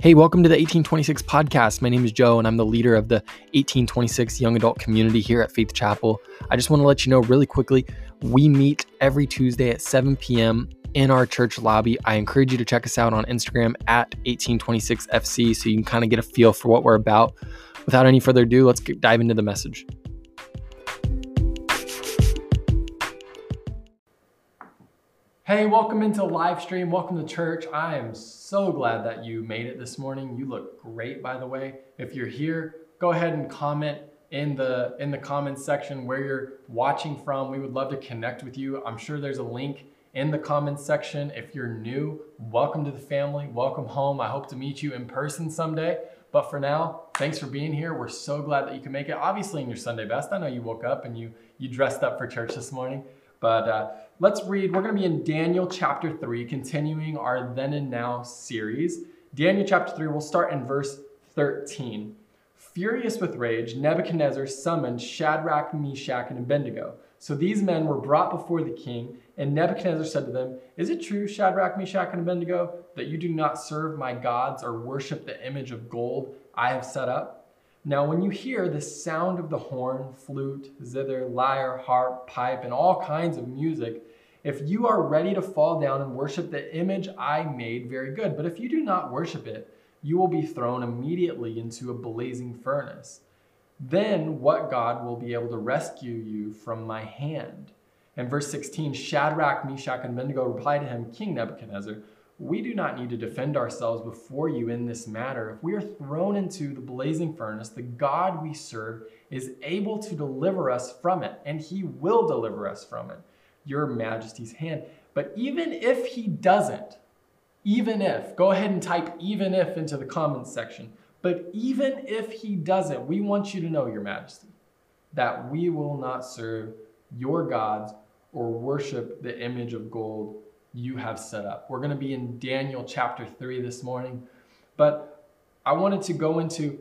Hey, welcome to the 1826 podcast. My name is Joe, and I'm the leader of the 1826 young adult community here at Faith Chapel. I just want to let you know really quickly we meet every Tuesday at 7 p.m. in our church lobby. I encourage you to check us out on Instagram at 1826FC so you can kind of get a feel for what we're about. Without any further ado, let's dive into the message. Hey, welcome into live stream. Welcome to church. I am so glad that you made it this morning. You look great, by the way. If you're here, go ahead and comment in the in the comments section where you're watching from. We would love to connect with you. I'm sure there's a link in the comments section. If you're new, welcome to the family. Welcome home. I hope to meet you in person someday. But for now, thanks for being here. We're so glad that you can make it. Obviously, in your Sunday best. I know you woke up and you you dressed up for church this morning. But uh, let's read. We're going to be in Daniel chapter 3, continuing our Then and Now series. Daniel chapter 3, we'll start in verse 13. Furious with rage, Nebuchadnezzar summoned Shadrach, Meshach, and Abednego. So these men were brought before the king, and Nebuchadnezzar said to them, Is it true, Shadrach, Meshach, and Abednego, that you do not serve my gods or worship the image of gold I have set up? Now, when you hear the sound of the horn, flute, zither, lyre, harp, pipe, and all kinds of music, if you are ready to fall down and worship the image I made, very good. But if you do not worship it, you will be thrown immediately into a blazing furnace. Then what God will be able to rescue you from my hand? And verse 16 Shadrach, Meshach, and Abednego replied to him, King Nebuchadnezzar, we do not need to defend ourselves before you in this matter. If we are thrown into the blazing furnace, the God we serve is able to deliver us from it, and he will deliver us from it, your majesty's hand. But even if he doesn't, even if, go ahead and type even if into the comments section. But even if he doesn't, we want you to know, your majesty, that we will not serve your gods or worship the image of gold you have set up. We're going to be in Daniel chapter 3 this morning, but I wanted to go into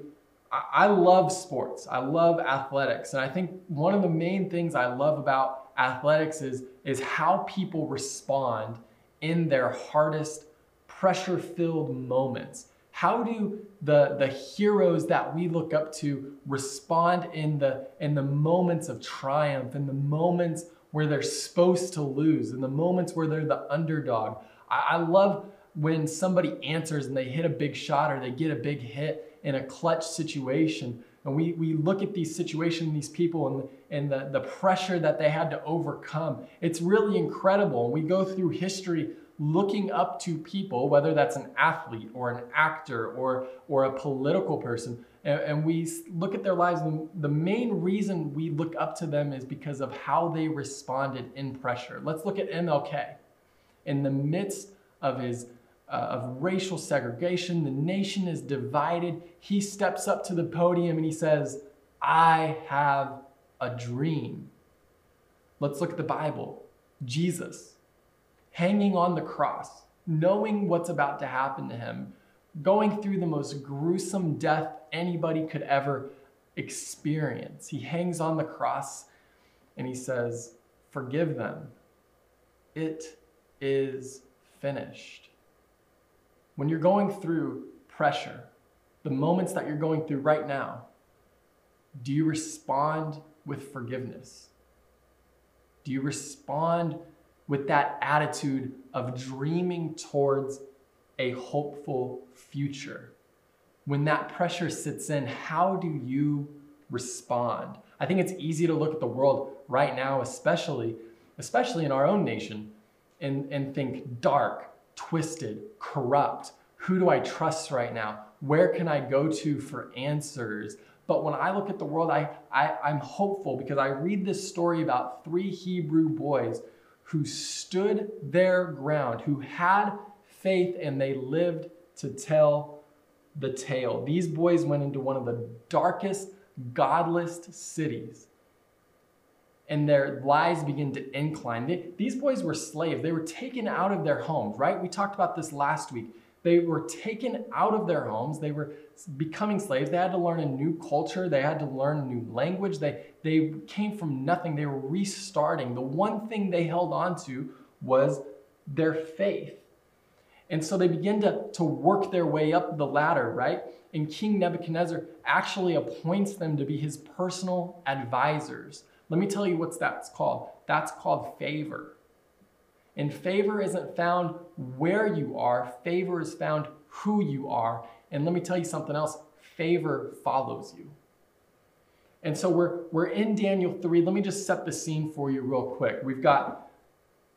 I love sports. I love athletics. And I think one of the main things I love about athletics is, is how people respond in their hardest pressure filled moments. How do the, the heroes that we look up to respond in the, in the moments of triumph, in the moments where they're supposed to lose, in the moments where they're the underdog. I, I love when somebody answers and they hit a big shot or they get a big hit in a clutch situation. And we, we look at these situations, these people, and, and the, the pressure that they had to overcome. It's really incredible. And we go through history looking up to people, whether that's an athlete or an actor or, or a political person, and, and we look at their lives, and the main reason we look up to them is because of how they responded in pressure. Let's look at MLK. In the midst of his uh, of racial segregation, the nation is divided. He steps up to the podium and he says, I have a dream. Let's look at the Bible. Jesus hanging on the cross, knowing what's about to happen to him, going through the most gruesome death anybody could ever experience. He hangs on the cross and he says, Forgive them. It is finished. When you're going through pressure, the moments that you're going through right now, do you respond with forgiveness? Do you respond with that attitude of dreaming towards a hopeful future? When that pressure sits in, how do you respond? I think it's easy to look at the world right now, especially, especially in our own nation, and, and think dark, twisted, corrupt. Who do I trust right now? Where can I go to for answers? But when I look at the world, I, I, I'm hopeful because I read this story about three Hebrew boys who stood their ground, who had faith and they lived to tell the tale. These boys went into one of the darkest, godless cities and their lives begin to incline. They, these boys were slaves. They were taken out of their homes, right? We talked about this last week. They were taken out of their homes. They were becoming slaves. They had to learn a new culture. They had to learn a new language. They, they came from nothing. They were restarting. The one thing they held on to was their faith. And so they begin to, to work their way up the ladder, right? And King Nebuchadnezzar actually appoints them to be his personal advisors. Let me tell you what that's called. That's called favor. And favor isn't found where you are, favor is found who you are. And let me tell you something else favor follows you. And so we're, we're in Daniel 3. Let me just set the scene for you real quick. We've got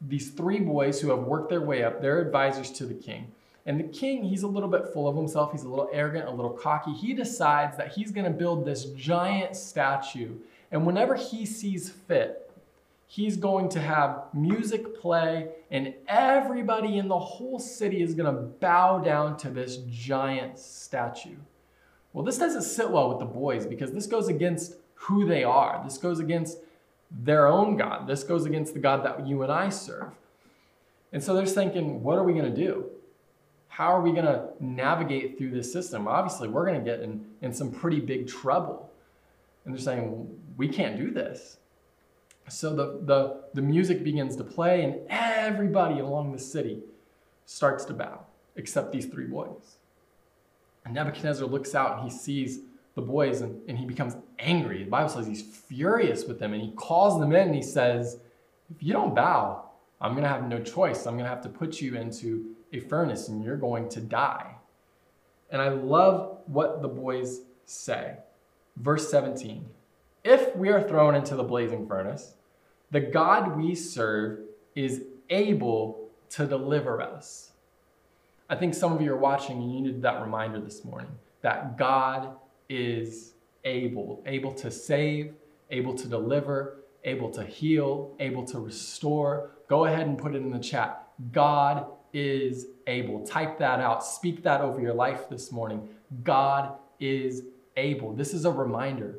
these three boys who have worked their way up, they're advisors to the king. And the king, he's a little bit full of himself, he's a little arrogant, a little cocky. He decides that he's going to build this giant statue. And whenever he sees fit, he's going to have music play, and everybody in the whole city is going to bow down to this giant statue. Well, this doesn't sit well with the boys because this goes against who they are. This goes against their own God. This goes against the God that you and I serve. And so they're thinking, what are we going to do? How are we going to navigate through this system? Obviously, we're going to get in, in some pretty big trouble. And they're saying, we can't do this. So the, the, the music begins to play, and everybody along the city starts to bow, except these three boys. And Nebuchadnezzar looks out and he sees the boys and, and he becomes angry. The Bible says he's furious with them and he calls them in and he says, If you don't bow, I'm going to have no choice. I'm going to have to put you into a furnace and you're going to die. And I love what the boys say. Verse 17 If we are thrown into the blazing furnace, the God we serve is able to deliver us. I think some of you are watching and you needed that reminder this morning that God is able, able to save, able to deliver, able to heal, able to restore. Go ahead and put it in the chat. God is able. Type that out. Speak that over your life this morning. God is able. This is a reminder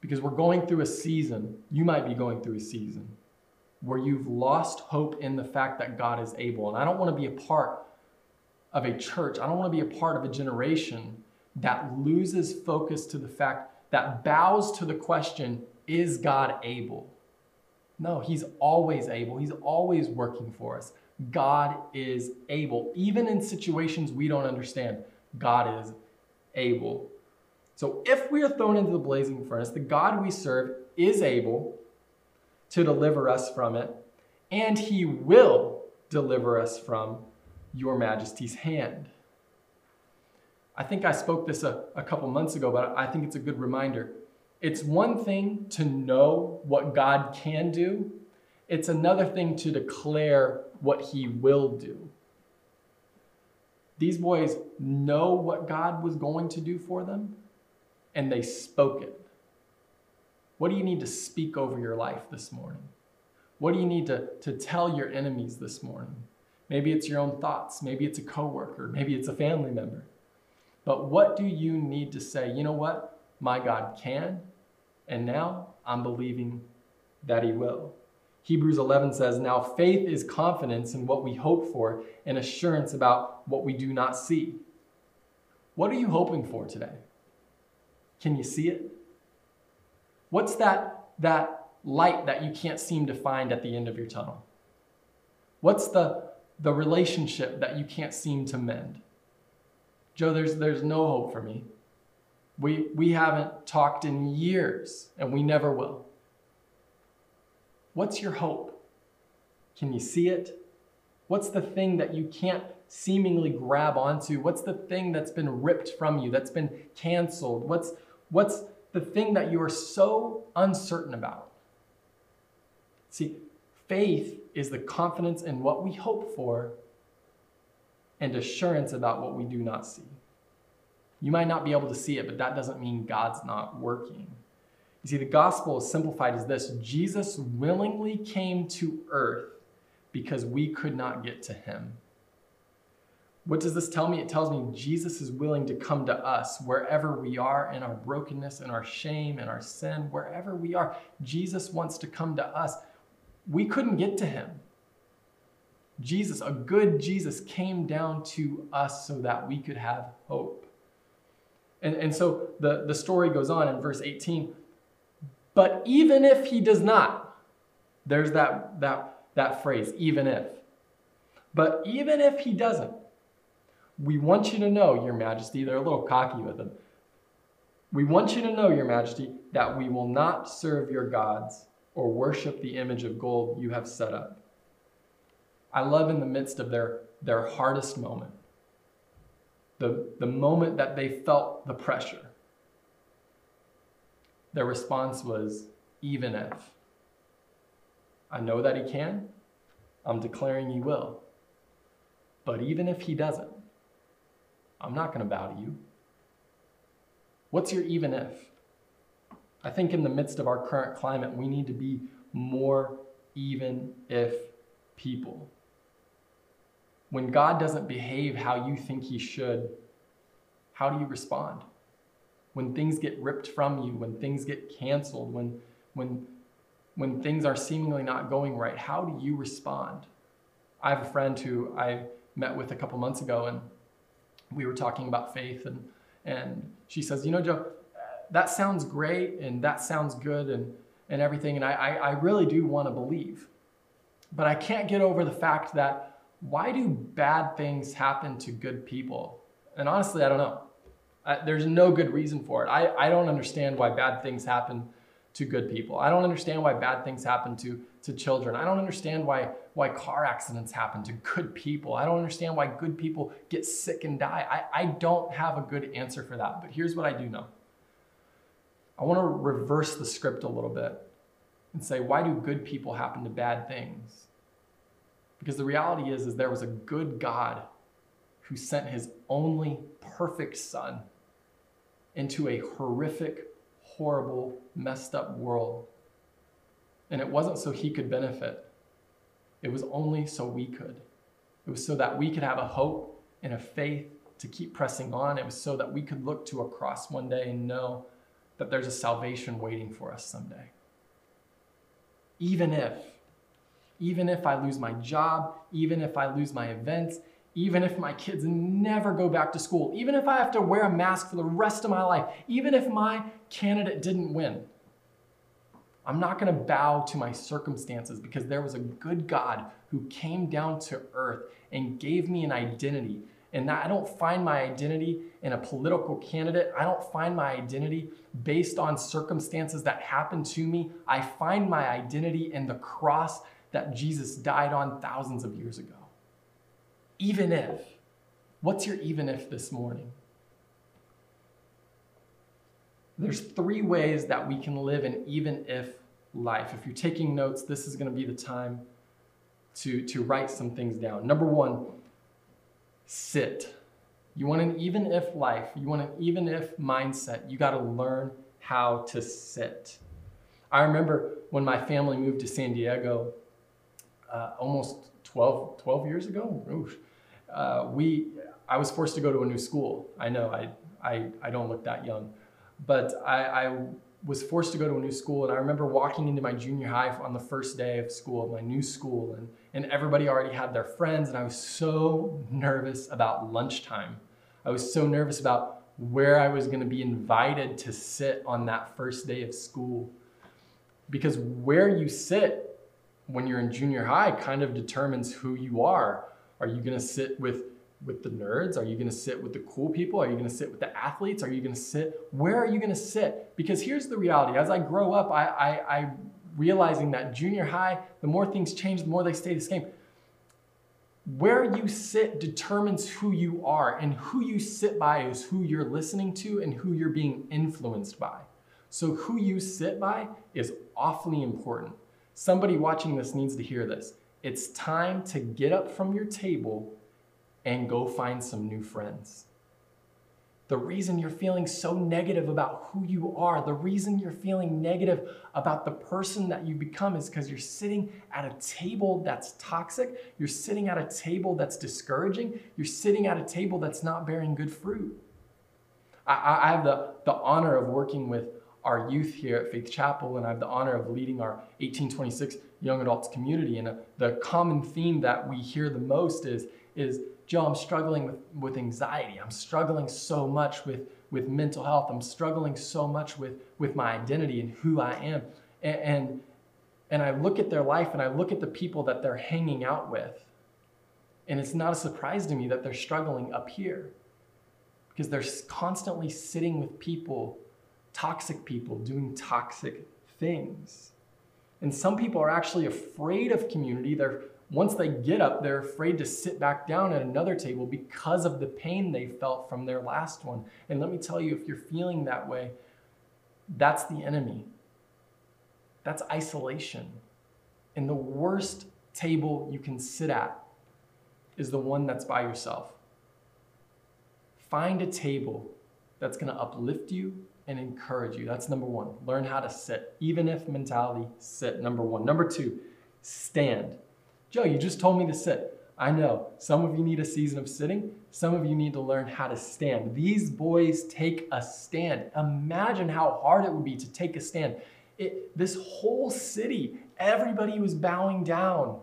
because we're going through a season. You might be going through a season where you've lost hope in the fact that God is able. And I don't want to be a part of a church, I don't want to be a part of a generation that loses focus to the fact that bows to the question, is God able? No, He's always able. He's always working for us. God is able. Even in situations we don't understand, God is able. So if we are thrown into the blazing furnace, the God we serve is able to deliver us from it, and He will deliver us from your majesty's hand. I think I spoke this a, a couple months ago, but I think it's a good reminder. It's one thing to know what God can do, it's another thing to declare what He will do. These boys know what God was going to do for them, and they spoke it. What do you need to speak over your life this morning? What do you need to, to tell your enemies this morning? Maybe it's your own thoughts. Maybe it's a coworker. Maybe it's a family member. But what do you need to say? You know what? My God can, and now I'm believing that He will. Hebrews 11 says, Now faith is confidence in what we hope for and assurance about what we do not see. What are you hoping for today? Can you see it? What's that, that light that you can't seem to find at the end of your tunnel? What's the, the relationship that you can't seem to mend? Joe, there's, there's no hope for me. We, we haven't talked in years, and we never will. What's your hope? Can you see it? What's the thing that you can't seemingly grab onto? What's the thing that's been ripped from you, that's been canceled? What's, what's the thing that you are so uncertain about? See, faith is the confidence in what we hope for and assurance about what we do not see. You might not be able to see it, but that doesn't mean God's not working. You see, the gospel is simplified as this Jesus willingly came to earth because we could not get to him. What does this tell me? It tells me Jesus is willing to come to us wherever we are in our brokenness, in our shame, in our sin, wherever we are. Jesus wants to come to us. We couldn't get to him. Jesus, a good Jesus, came down to us so that we could have hope. And, and so the, the story goes on in verse 18. But even if he does not, there's that, that, that phrase, even if. But even if he doesn't, we want you to know, Your Majesty, they're a little cocky with him. We want you to know, Your Majesty, that we will not serve your gods or worship the image of gold you have set up. I love in the midst of their, their hardest moment, the, the moment that they felt the pressure, their response was, even if. I know that he can. I'm declaring he will. But even if he doesn't, I'm not going to bow to you. What's your even if? I think in the midst of our current climate, we need to be more even if people. When God doesn't behave how you think he should, how do you respond? When things get ripped from you, when things get canceled, when, when, when things are seemingly not going right, how do you respond? I have a friend who I met with a couple months ago, and we were talking about faith, and, and she says, You know, Joe, that sounds great, and that sounds good, and, and everything, and I, I, I really do want to believe. But I can't get over the fact that why do bad things happen to good people? And honestly, I don't know. I, there's no good reason for it. I, I don't understand why bad things happen to good people. I don't understand why bad things happen to, to children. I don't understand why, why car accidents happen to good people. I don't understand why good people get sick and die. I, I don't have a good answer for that. But here's what I do know I want to reverse the script a little bit and say, why do good people happen to bad things? Because the reality is, is there was a good God who sent his only perfect son into a horrific, horrible, messed up world. And it wasn't so he could benefit. It was only so we could. It was so that we could have a hope and a faith to keep pressing on. It was so that we could look to a cross one day and know that there's a salvation waiting for us someday. Even if even if I lose my job, even if I lose my events, even if my kids never go back to school, even if I have to wear a mask for the rest of my life, even if my candidate didn't win, I'm not going to bow to my circumstances because there was a good God who came down to earth and gave me an identity. And I don't find my identity in a political candidate. I don't find my identity based on circumstances that happened to me. I find my identity in the cross that Jesus died on thousands of years ago. Even if. What's your even if this morning? There's three ways that we can live an even if life. If you're taking notes, this is going to be the time to, to write some things down. Number one, sit. You want an even if life, you want an even if mindset, you got to learn how to sit. I remember when my family moved to San Diego, uh, almost 12, 12 years ago. Uh, we, I was forced to go to a new school. I know I, I, I don't look that young, but I, I was forced to go to a new school. And I remember walking into my junior high on the first day of school, my new school, and, and everybody already had their friends. And I was so nervous about lunchtime. I was so nervous about where I was going to be invited to sit on that first day of school. Because where you sit when you're in junior high kind of determines who you are. Are you going to sit with with the nerds? Are you going to sit with the cool people? Are you going to sit with the athletes? Are you going to sit? Where are you going to sit? Because here's the reality. As I grow up, I, I, I realizing that junior high, the more things change, the more they stay the same. Where you sit determines who you are, and who you sit by is who you're listening to and who you're being influenced by. So, who you sit by is awfully important. Somebody watching this needs to hear this. It's time to get up from your table and go find some new friends. The reason you're feeling so negative about who you are, the reason you're feeling negative about the person that you become is because you're sitting at a table that's toxic. You're sitting at a table that's discouraging. You're sitting at a table that's not bearing good fruit. I, I have the, the honor of working with our youth here at Faith Chapel, and I have the honor of leading our 1826 young adults community. And uh, the common theme that we hear the most is, is Joe, I'm struggling with, with anxiety. I'm struggling so much with, with mental health. I'm struggling so much with, with my identity and who I am. And, and, and I look at their life and I look at the people that they're hanging out with. And it's not a surprise to me that they're struggling up here because they're constantly sitting with people, toxic people, doing toxic things. And some people are actually afraid of community. They're once they get up, they're afraid to sit back down at another table because of the pain they felt from their last one. And let me tell you, if you're feeling that way, that's the enemy. That's isolation. And the worst table you can sit at is the one that's by yourself. Find a table that's going to uplift you and encourage you. That's number one. Learn how to sit. Even if mentality, sit. Number one. Number two, stand. Joe, you just told me to sit. I know. Some of you need a season of sitting. Some of you need to learn how to stand. These boys take a stand. Imagine how hard it would be to take a stand. It, this whole city, everybody was bowing down.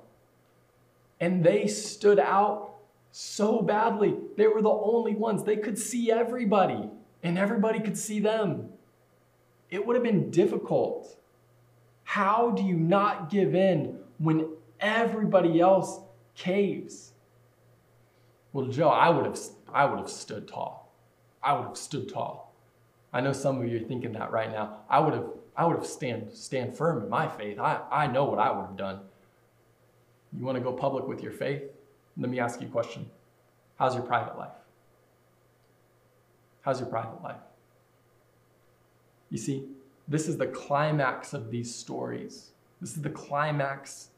And they stood out so badly. They were the only ones. They could see everybody, and everybody could see them. It would have been difficult. How do you not give in when everybody else caves? Well, Joe, I would have I would have stood tall. I would have stood tall. I know some of you are thinking that right now. I would have I would have stand stand firm in my faith. I, I know what I would have done. You want to go public with your faith? Let me ask you a question. How's your private life? How's your private life? You see, this is the climax of these stories. This is the climax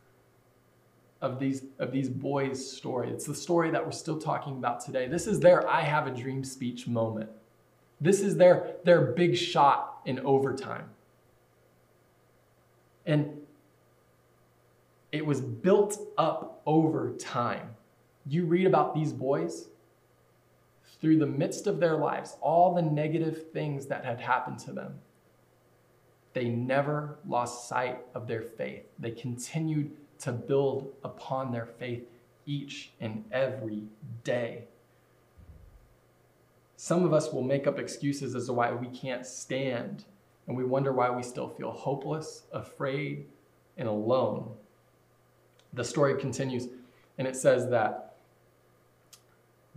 of these of these boys' story. It's the story that we're still talking about today. This is their I have a dream speech moment. This is their their big shot in overtime. And it was built up over time. You read about these boys through the midst of their lives, all the negative things that had happened to them. They never lost sight of their faith. They continued to build upon their faith each and every day. Some of us will make up excuses as to why we can't stand, and we wonder why we still feel hopeless, afraid, and alone the story continues and it says that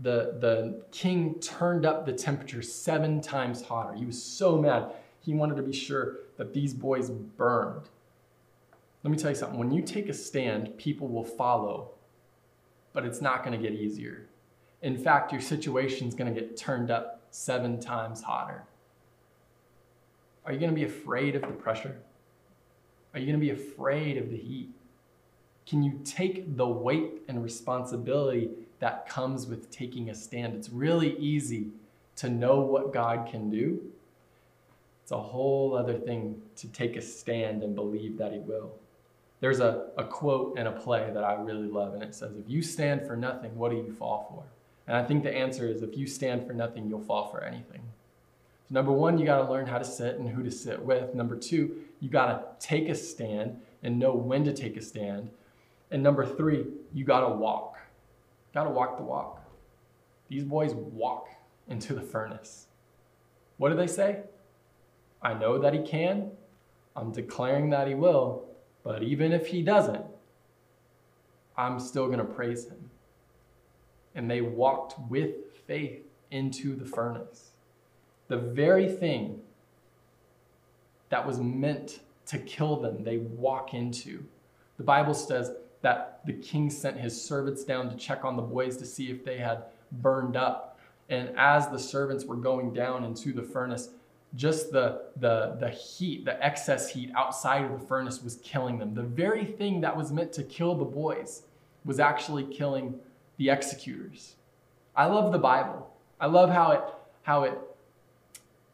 the, the king turned up the temperature seven times hotter. He was so mad. He wanted to be sure that these boys burned. Let me tell you something. When you take a stand, people will follow, but it's not going to get easier. In fact, your situation is going to get turned up seven times hotter. Are you going to be afraid of the pressure? Are you going to be afraid of the heat? Can you take the weight and responsibility that comes with taking a stand? It's really easy to know what God can do. It's a whole other thing to take a stand and believe that He will. There's a, a quote in a play that I really love, and it says, If you stand for nothing, what do you fall for? And I think the answer is if you stand for nothing, you'll fall for anything. So, number one, you got to learn how to sit and who to sit with. Number two, you got to take a stand and know when to take a stand. And number three, you gotta walk. Gotta walk the walk. These boys walk into the furnace. What do they say? I know that he can. I'm declaring that he will. But even if he doesn't, I'm still going to praise him. And they walked with faith into the furnace. The very thing that was meant to kill them, they walk into. The Bible says that the king sent his servants down to check on the boys to see if they had burned up. And as the servants were going down into the furnace, just the, the, the heat, the excess heat outside of the furnace was killing them. The very thing that was meant to kill the boys was actually killing the executors. I love the Bible. I love how it, how it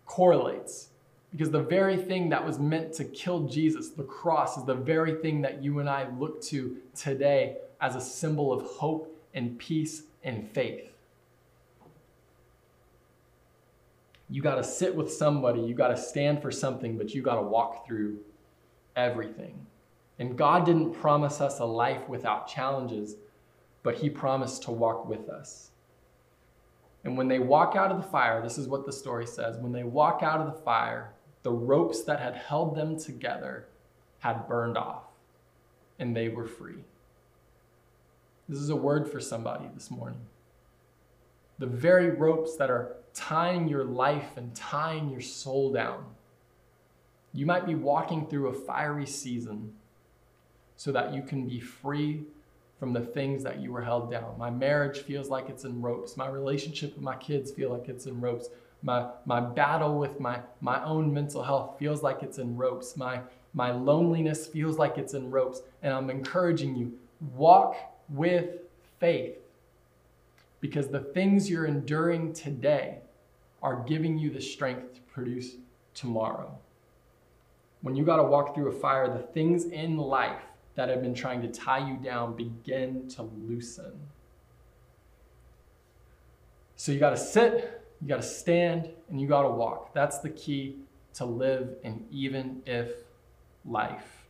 correlates because the very thing that was meant to kill Jesus, the cross, is the very thing that you and I look to today as a symbol of hope and peace and faith. You got to sit with somebody, you got to stand for something, but you got to walk through everything. And God didn't promise us a life without challenges, but He promised to walk with us. And when they walk out of the fire, this is what the story says when they walk out of the fire, the ropes that had held them together had burned off and they were free. This is a word for somebody this morning. The very ropes that are tying your life and tying your soul down. You might be walking through a fiery season so that you can be free from the things that you were held down. My marriage feels like it's in ropes. My relationship with my kids feel like it's in ropes. My, my battle with my, my own mental health feels like it's in ropes. My, my loneliness feels like it's in ropes. And I'm encouraging you, walk with faith because the things you're enduring today are giving you the strength to produce tomorrow. When you got to walk through a fire, the things in life that have been trying to tie you down begin to loosen. So you got to sit, you got to stand, and you got to walk. That's the key to live an even if life.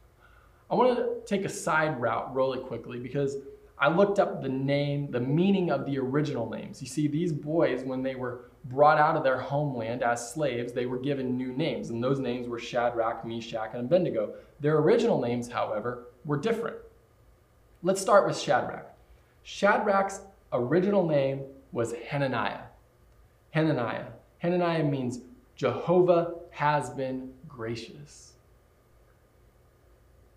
I want to take a side route really quickly because I looked up the name, the meaning of the original names. You see, these boys, when they were brought out of their homeland as slaves, they were given new names, and those names were Shadrach, Meshach, and Abednego. Their original names, however, were different. Let's start with Shadrach. Shadrach's original name was Hananiah. Hananiah. Hananiah means Jehovah has been gracious.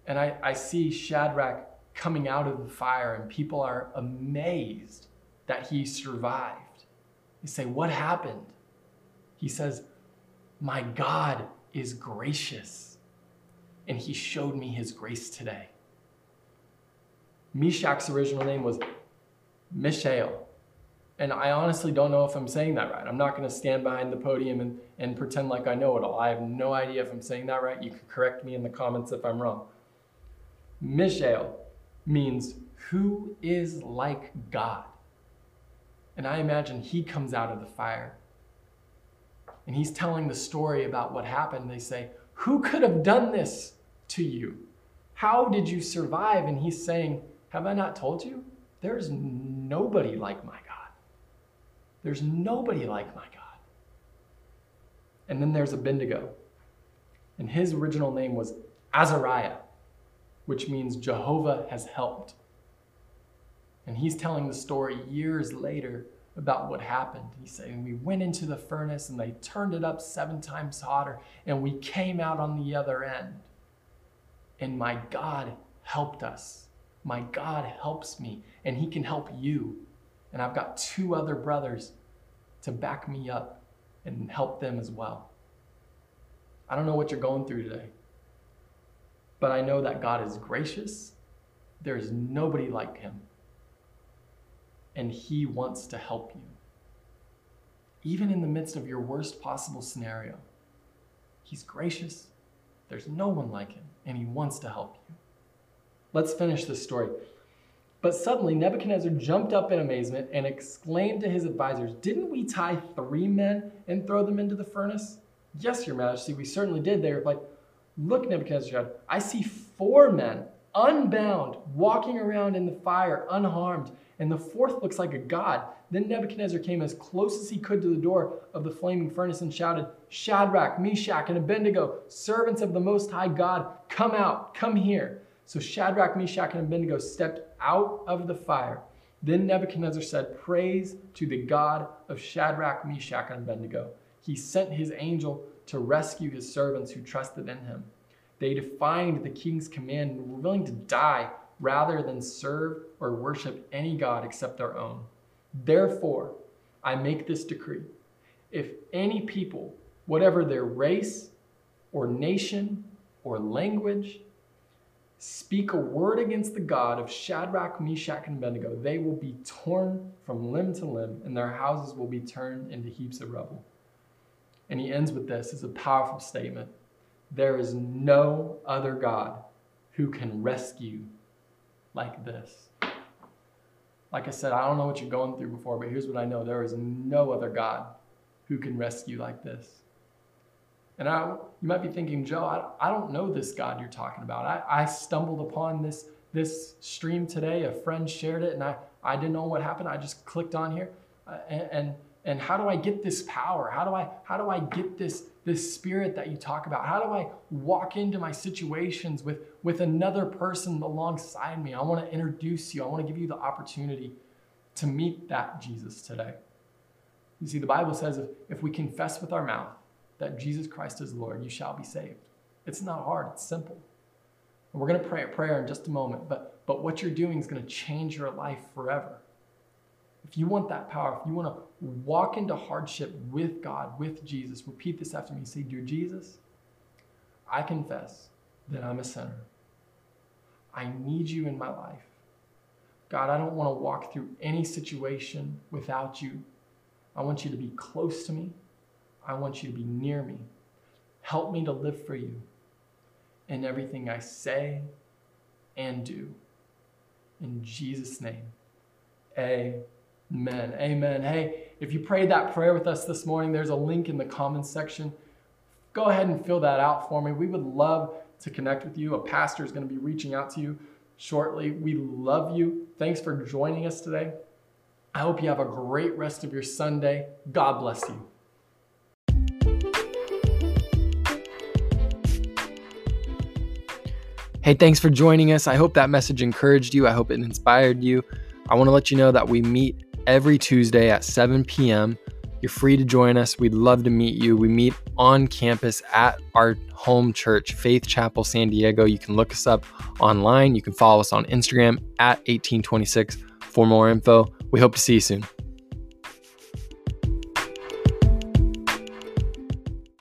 And I, I see Shadrach coming out of the fire, and people are amazed that he survived. They say, What happened? He says, My God is gracious, and he showed me his grace today. Meshach's original name was Mishael. And I honestly don't know if I'm saying that right. I'm not going to stand behind the podium and, and pretend like I know it all. I have no idea if I'm saying that right. You can correct me in the comments if I'm wrong. Mishael means who is like God. And I imagine he comes out of the fire and he's telling the story about what happened. They say, Who could have done this to you? How did you survive? And he's saying, Have I not told you? There's nobody like my. There's nobody like my God. And then there's Abednego. And his original name was Azariah which means Jehovah has helped. And he's telling the story years later about what happened. He's saying, We went into the furnace and they turned it up seven times hotter, and we came out on the other end. And my God helped us. My God helps me, and He can help you. And I've got two other brothers to back me up and help them as well. I don't know what you're going through today. But I know that God is gracious. There is nobody like him. And he wants to help you. Even in the midst of your worst possible scenario, he's gracious. There's no one like him, and he wants to help you. Let's finish this story. But suddenly Nebuchadnezzar jumped up in amazement and exclaimed to his advisors, Didn't we tie three men and throw them into the furnace? Yes, Your Majesty, we certainly did. They replied, Look, Nebuchadnezzar, I see four men unbound, walking around in the fire, unharmed, and the fourth looks like a god. Then Nebuchadnezzar came as close as he could to the door of the flaming furnace and shouted, Shadrach, Meshach, and Abednego, servants of the Most High God, come out, come here. So Shadrach, Meshach, and Abednego stepped out of the fire. Then Nebuchadnezzar said, Praise to the God of Shadrach, Meshach, and Abednego. He sent his angel to rescue his servants who trusted in him. They defied the king's command and were willing to die rather than serve or worship any God except their own. Therefore, I make this decree. If any people, whatever their race or nation or language, speak a word against the God of Shadrach, Meshach, and Abednego, they will be torn from limb to limb, and their houses will be turned into heaps of rubble. And he ends with this. It's a powerful statement. There is no other God who can rescue like this. Like I said, I don't know what you're going through before, but here's what I know there is no other God who can rescue like this. And I, you might be thinking, Joe, I, I don't know this God you're talking about. I, I stumbled upon this, this stream today. A friend shared it, and I, I didn't know what happened. I just clicked on here. Uh, and, and and how do I get this power? How do I how do I get this this spirit that you talk about? How do I walk into my situations with with another person alongside me? I want to introduce you. I want to give you the opportunity to meet that Jesus today. You see, the Bible says if, if we confess with our mouth that Jesus Christ is Lord, you shall be saved. It's not hard, it's simple. And we're going to pray a prayer in just a moment, but, but what you're doing is going to change your life forever. If you want that power, if you want to walk into hardship with God, with Jesus, repeat this after me. Say, Dear Jesus, I confess that I'm a sinner. I need you in my life. God, I don't want to walk through any situation without you. I want you to be close to me. I want you to be near me. Help me to live for you in everything I say and do. In Jesus' name, amen. Amen. Hey, if you prayed that prayer with us this morning, there's a link in the comments section. Go ahead and fill that out for me. We would love to connect with you. A pastor is going to be reaching out to you shortly. We love you. Thanks for joining us today. I hope you have a great rest of your Sunday. God bless you. Hey, thanks for joining us. I hope that message encouraged you. I hope it inspired you. I want to let you know that we meet every Tuesday at 7 p.m. You're free to join us. We'd love to meet you. We meet on campus at our home church, Faith Chapel San Diego. You can look us up online. You can follow us on Instagram at 1826 for more info. We hope to see you soon.